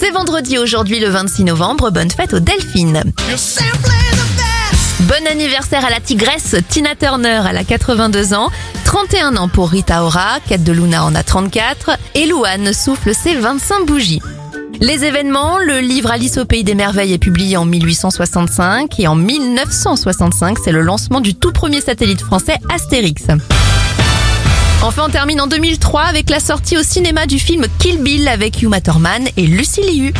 C'est vendredi aujourd'hui le 26 novembre, bonne fête aux Delphines. Bon anniversaire à la tigresse Tina Turner, elle a 82 ans, 31 ans pour Rita Ora, Kate de Luna en a 34 et Louane souffle ses 25 bougies. Les événements, le livre Alice au pays des merveilles est publié en 1865 et en 1965, c'est le lancement du tout premier satellite français Astérix. Enfin, on termine en 2003 avec la sortie au cinéma du film Kill Bill avec Uma Thurman et Lucy Liu.